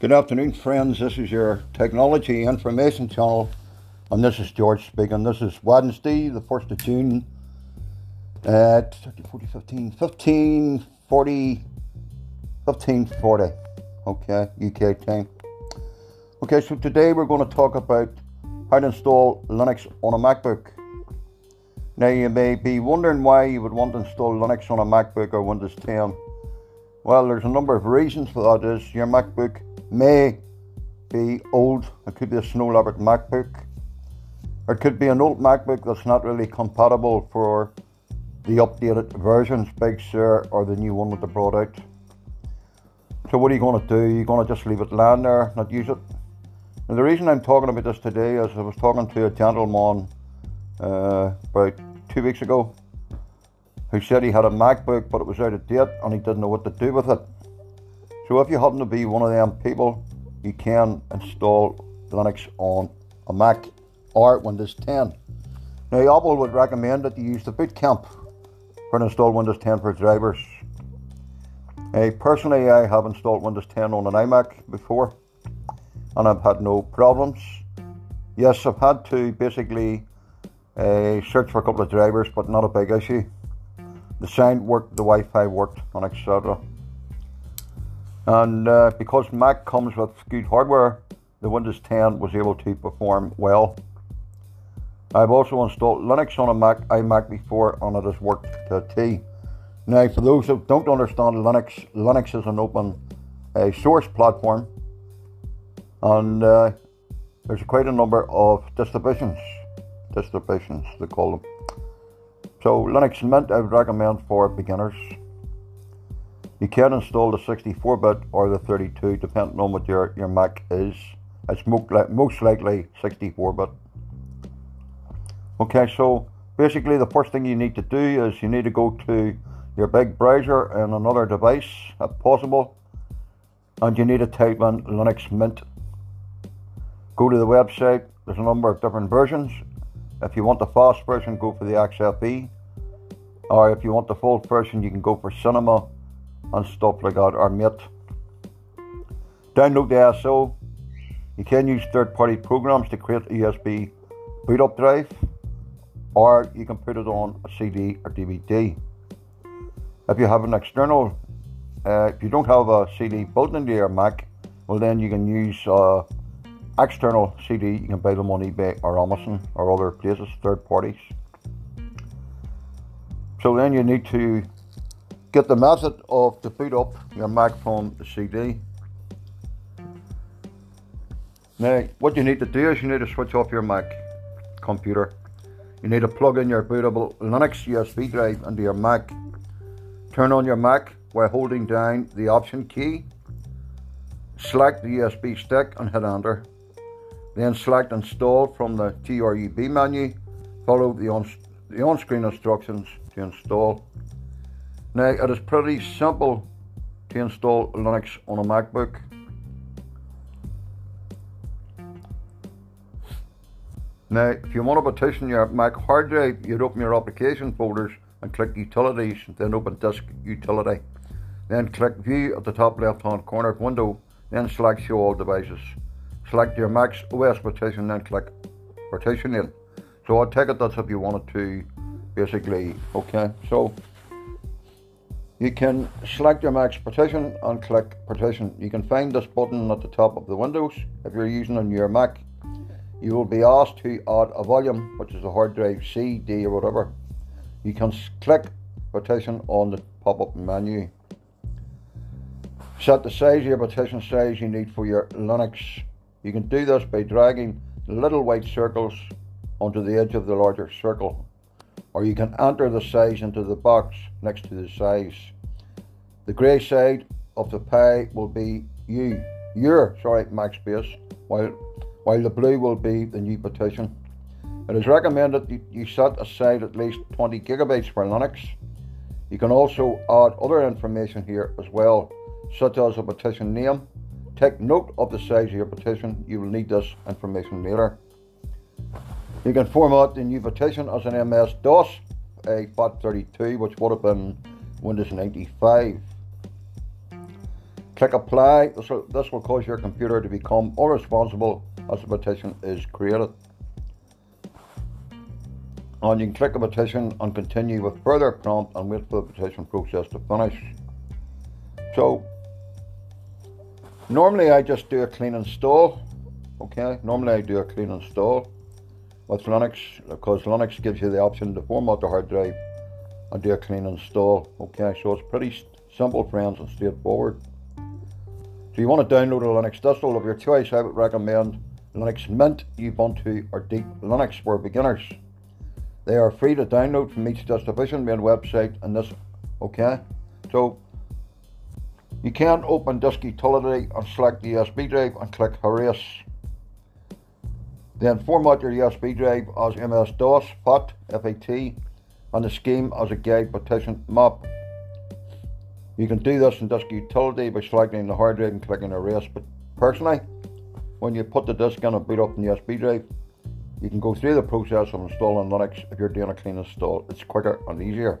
Good afternoon, friends. This is your technology information channel, and this is George speaking. This is Wednesday, the 1st of June at 40, 15, 15, 40, 15, 40. Okay, UK time. Okay, so today we're going to talk about how to install Linux on a MacBook. Now, you may be wondering why you would want to install Linux on a MacBook or Windows 10. Well, there's a number of reasons for that. Is your MacBook may be old. It could be a Snow Leopard MacBook. It could be an old MacBook that's not really compatible for the updated versions, Big Sur, or the new one that they brought out. So what are you going to do? You're going to just leave it lying there, not use it. And the reason I'm talking about this today is I was talking to a gentleman uh, about two weeks ago who said he had a MacBook but it was out of date and he didn't know what to do with it. So if you happen to be one of them people, you can install Linux on a Mac or Windows 10. Now Apple would recommend that you use the Boot Camp for install Windows 10 for drivers. Uh, personally, I have installed Windows 10 on an iMac before and I've had no problems. Yes, I've had to basically uh, search for a couple of drivers, but not a big issue. The sound worked, the Wi Fi worked, and etc. And uh, because Mac comes with good hardware, the Windows 10 was able to perform well. I've also installed Linux on a Mac iMac before and it has worked to a T. Now, for those who don't understand Linux, Linux is an open uh, source platform and uh, there's quite a number of distributions, distributions they call them. So Linux Mint I would recommend for beginners. You can install the 64-bit or the 32 depending on what your, your Mac is. It's most likely 64-bit. Okay, so basically the first thing you need to do is you need to go to your big browser and another device if possible and you need to type in Linux Mint. Go to the website, there's a number of different versions. If you want the fast version, go for the XFE. Or if you want the full version, you can go for Cinnamon and stuff like that are mate. Download the ISO. You can use third party programs to create a USB boot up drive or you can put it on a CD or DVD. If you have an external, uh, if you don't have a CD built into your Mac, well then you can use uh, external CD. You can buy them on eBay or Amazon or other places, third parties. So then you need to Get the method of to boot up your Mac from the CD. Now, what you need to do is you need to switch off your Mac computer. You need to plug in your bootable Linux USB drive into your Mac. Turn on your Mac while holding down the Option key. Select the USB stick and hit Enter. Then select Install from the GRUB menu. Follow the on, the on-screen instructions to install. Now, it is pretty simple to install Linux on a MacBook. Now, if you want to partition your Mac hard drive, you'd open your application folders and click Utilities, then open Disk Utility. Then click View at the top left hand corner of window, then select Show All Devices. Select your Mac's OS partition, then click Partition in. So I take it that's if you wanted to basically, okay, so you can select your Mac's partition and click partition. You can find this button at the top of the windows if you're using on your Mac. You will be asked to add a volume, which is a hard drive C, D, or whatever. You can click partition on the pop up menu. Set the size of your partition size you need for your Linux. You can do this by dragging little white circles onto the edge of the larger circle or you can enter the size into the box next to the size. The grey side of the pie will be you, your sorry Mac space, while while the blue will be the new partition. It is recommended that you set aside at least 20 gigabytes for Linux. You can also add other information here as well, such as a partition name. Take note of the size of your partition, you will need this information later. You can format the new partition as an MS DOS, a FAT32, which would have been Windows 95. Click apply. This will, this will cause your computer to become unresponsible as the partition is created. And you can click a petition and continue with further prompt and wait for the petition process to finish. So normally I just do a clean install. Okay, normally I do a clean install with Linux because Linux gives you the option to format the hard drive and do a clean install. Okay, so it's pretty simple, friends, and straightforward. So you want to download a Linux distro of your choice. I would recommend Linux Mint, Ubuntu, or Deep Linux for beginners. They are free to download from each distribution main website and this. Okay, so you can open Disk Utility and select the USB drive and click Erase. Then format your USB drive as MS-DOS, FAT, FAT, and the scheme as a GUID partition map. You can do this in Disk Utility by selecting the hard drive and clicking Erase, but personally, when you put the disk in and boot up the USB drive, you can go through the process of installing Linux if you're doing a clean install. It's quicker and easier.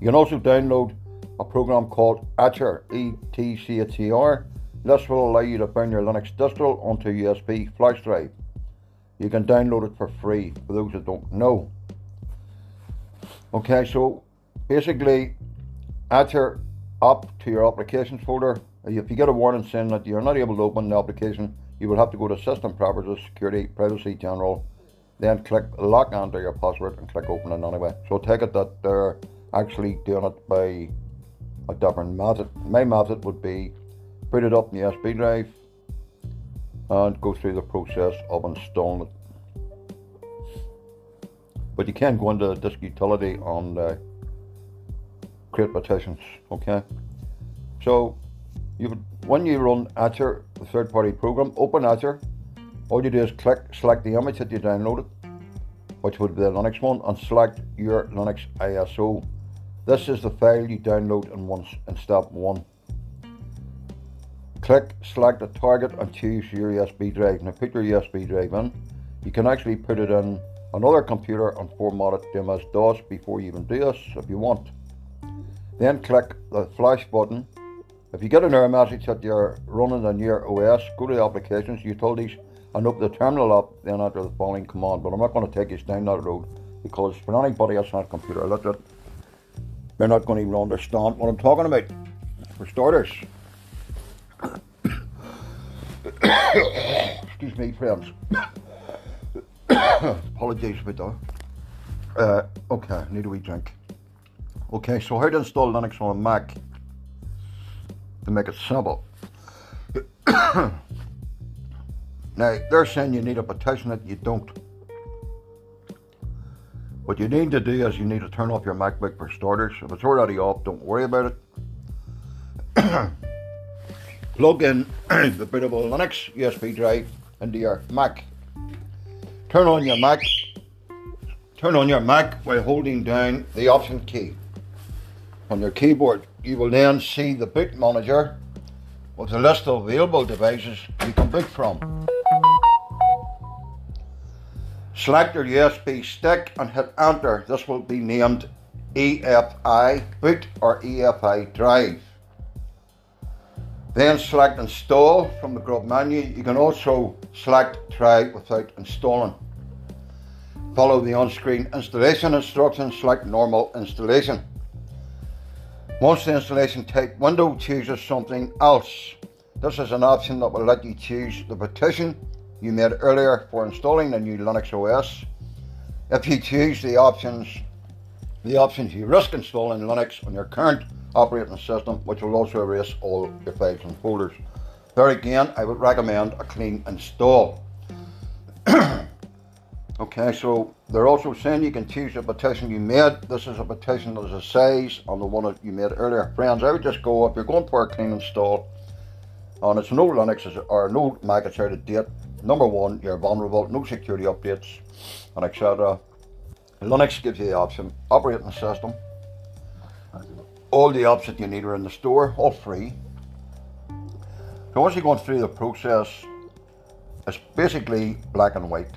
You can also download a program called Etcher, E-T-C-H-E-R. This will allow you to burn your Linux distro onto USB flash drive. You can download it for free, for those that don't know. Okay, so basically, add your app to your applications folder. Uh, if you get a warning saying that you're not able to open the application, you will have to go to System Properties, Security, Privacy, General, then click Lock Enter your password and click Open it anyway. So take it that they're actually doing it by a different method. My method would be put it up in the USB drive and go through the process of installing it. But you can go into disk utility and uh, create partitions, Okay, so you when you run Etcher, the third-party program, open Etcher. All you do is click, select the image that you downloaded, which would be the Linux one, and select your Linux ISO. This is the file you download in in step one. Click, select a target, and choose your USB drive. Now put your USB drive in. You can actually put it in another computer and format it to MS-DOS before you even do this if you want. Then click the flash button. If you get an error message that you're running on your OS, go to the applications, utilities, and open the terminal up, then enter the following command. But I'm not going to take you down that road because for anybody on a computer, at they're not going to even understand what I'm talking about. For starters, excuse me, friends. Apologies about that. Uh, okay, need a wee drink. Okay, so how to install Linux on a Mac to make it simple. now, they're saying you need a petition that you don't. What you need to do is you need to turn off your MacBook for starters. If it's already off, don't worry about it. Plug in the bootable Linux USB drive into your Mac. Turn on your Mac. Turn on your Mac while holding down the Option key on your keyboard. You will then see the boot manager with a list of available devices you can boot from. Select your USB stick and hit enter. This will be named EFI boot or EFI drive. Then select install from the grub menu. You can also select try without installing. Follow the on-screen installation instructions, select normal installation. Once the installation type window chooses something else, this is an option that will let you choose the partition you made earlier for installing the new Linux OS. If you choose the options, the options you risk installing Linux on your current operating system, which will also erase all your files and folders. There again, I would recommend a clean install. okay, so they're also saying you can choose a petition you made. This is a petition that is a size on the one that you made earlier. Friends, I would just go if you're going for a clean install and it's no Linux or no Mac, of date Number one, you're vulnerable, no security updates, and etc. Linux gives you the option, operating system. All the apps that you need are in the store, all free. So once you're going through the process, it's basically black and white.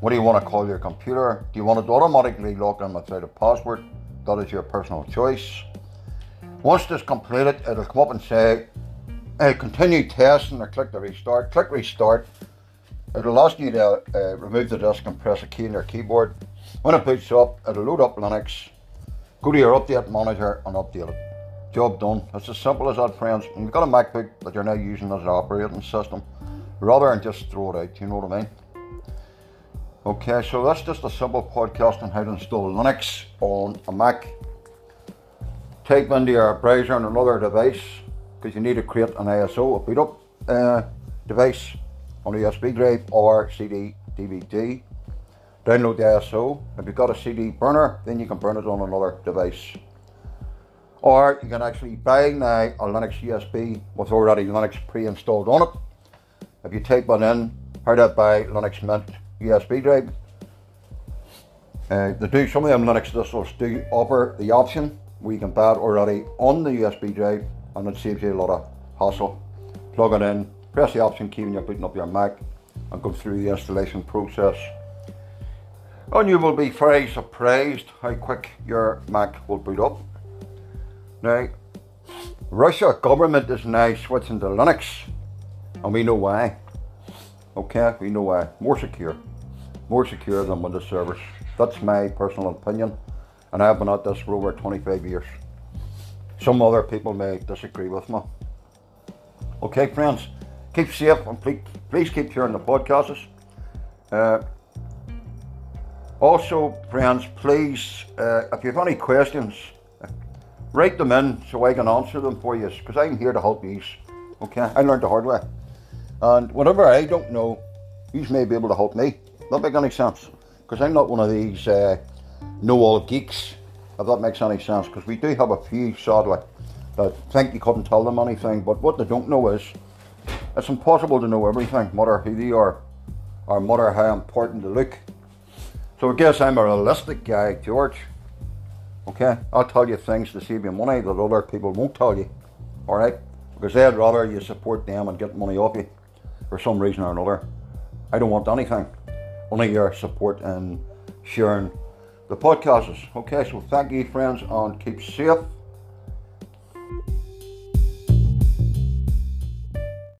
What do you want to call your computer? Do you want it to automatically log in without a password? That is your personal choice. Once this completed, it'll come up and say, uh, continue testing or click the restart. Click restart. It'll ask you to uh, remove the disk and press a key on your keyboard. When it boots up, it'll load up Linux. Go to your update manager and update it. Job done. It's as simple as that, friends. And you've got a MacBook that you're now using as an operating system, rather than just throw it out. You know what I mean? Okay, so that's just a simple podcast on how to install Linux on a Mac. Type into your browser on another device because you need to create an ISO, a boot up uh, device on a USB drive or CD DVD. Download the ISO. If you've got a CD burner, then you can burn it on another device. Or you can actually buy now a Linux USB with already Linux pre-installed on it. If you type one in, how to buy Linux Mint USB drive. Uh, they do some of them Linux distros do offer the option where you can buy it already on the USB drive and it saves you a lot of hassle. Plug it in, press the option key when you're booting up your Mac and go through the installation process. And you will be very surprised how quick your Mac will boot up. Now, Russia government is now switching to Linux and we know why. Okay, we know why. More secure more secure than Windows servers. That's my personal opinion, and I've been at this for over 25 years. Some other people may disagree with me. Okay, friends, keep safe and please, keep hearing the podcasts. Uh, also, friends, please, uh, if you have any questions, write them in so I can answer them for you because I'm here to help you. Okay, I learned the hard way. And whatever I don't know, you may be able to help me. That make any sense? Because I'm not one of these uh, know-all geeks. If that makes any sense, because we do have a few, sadly, that think you couldn't tell them anything. But what they don't know is, it's impossible to know everything, matter who they are, or matter how important they look. So I guess I'm a realistic guy, George. Okay, I'll tell you things to save you money that other people won't tell you. All right, because they'd rather you support them and get money off you for some reason or another. I don't want anything only your support and sharing the podcasts. Okay, so thank you, friends, and keep safe.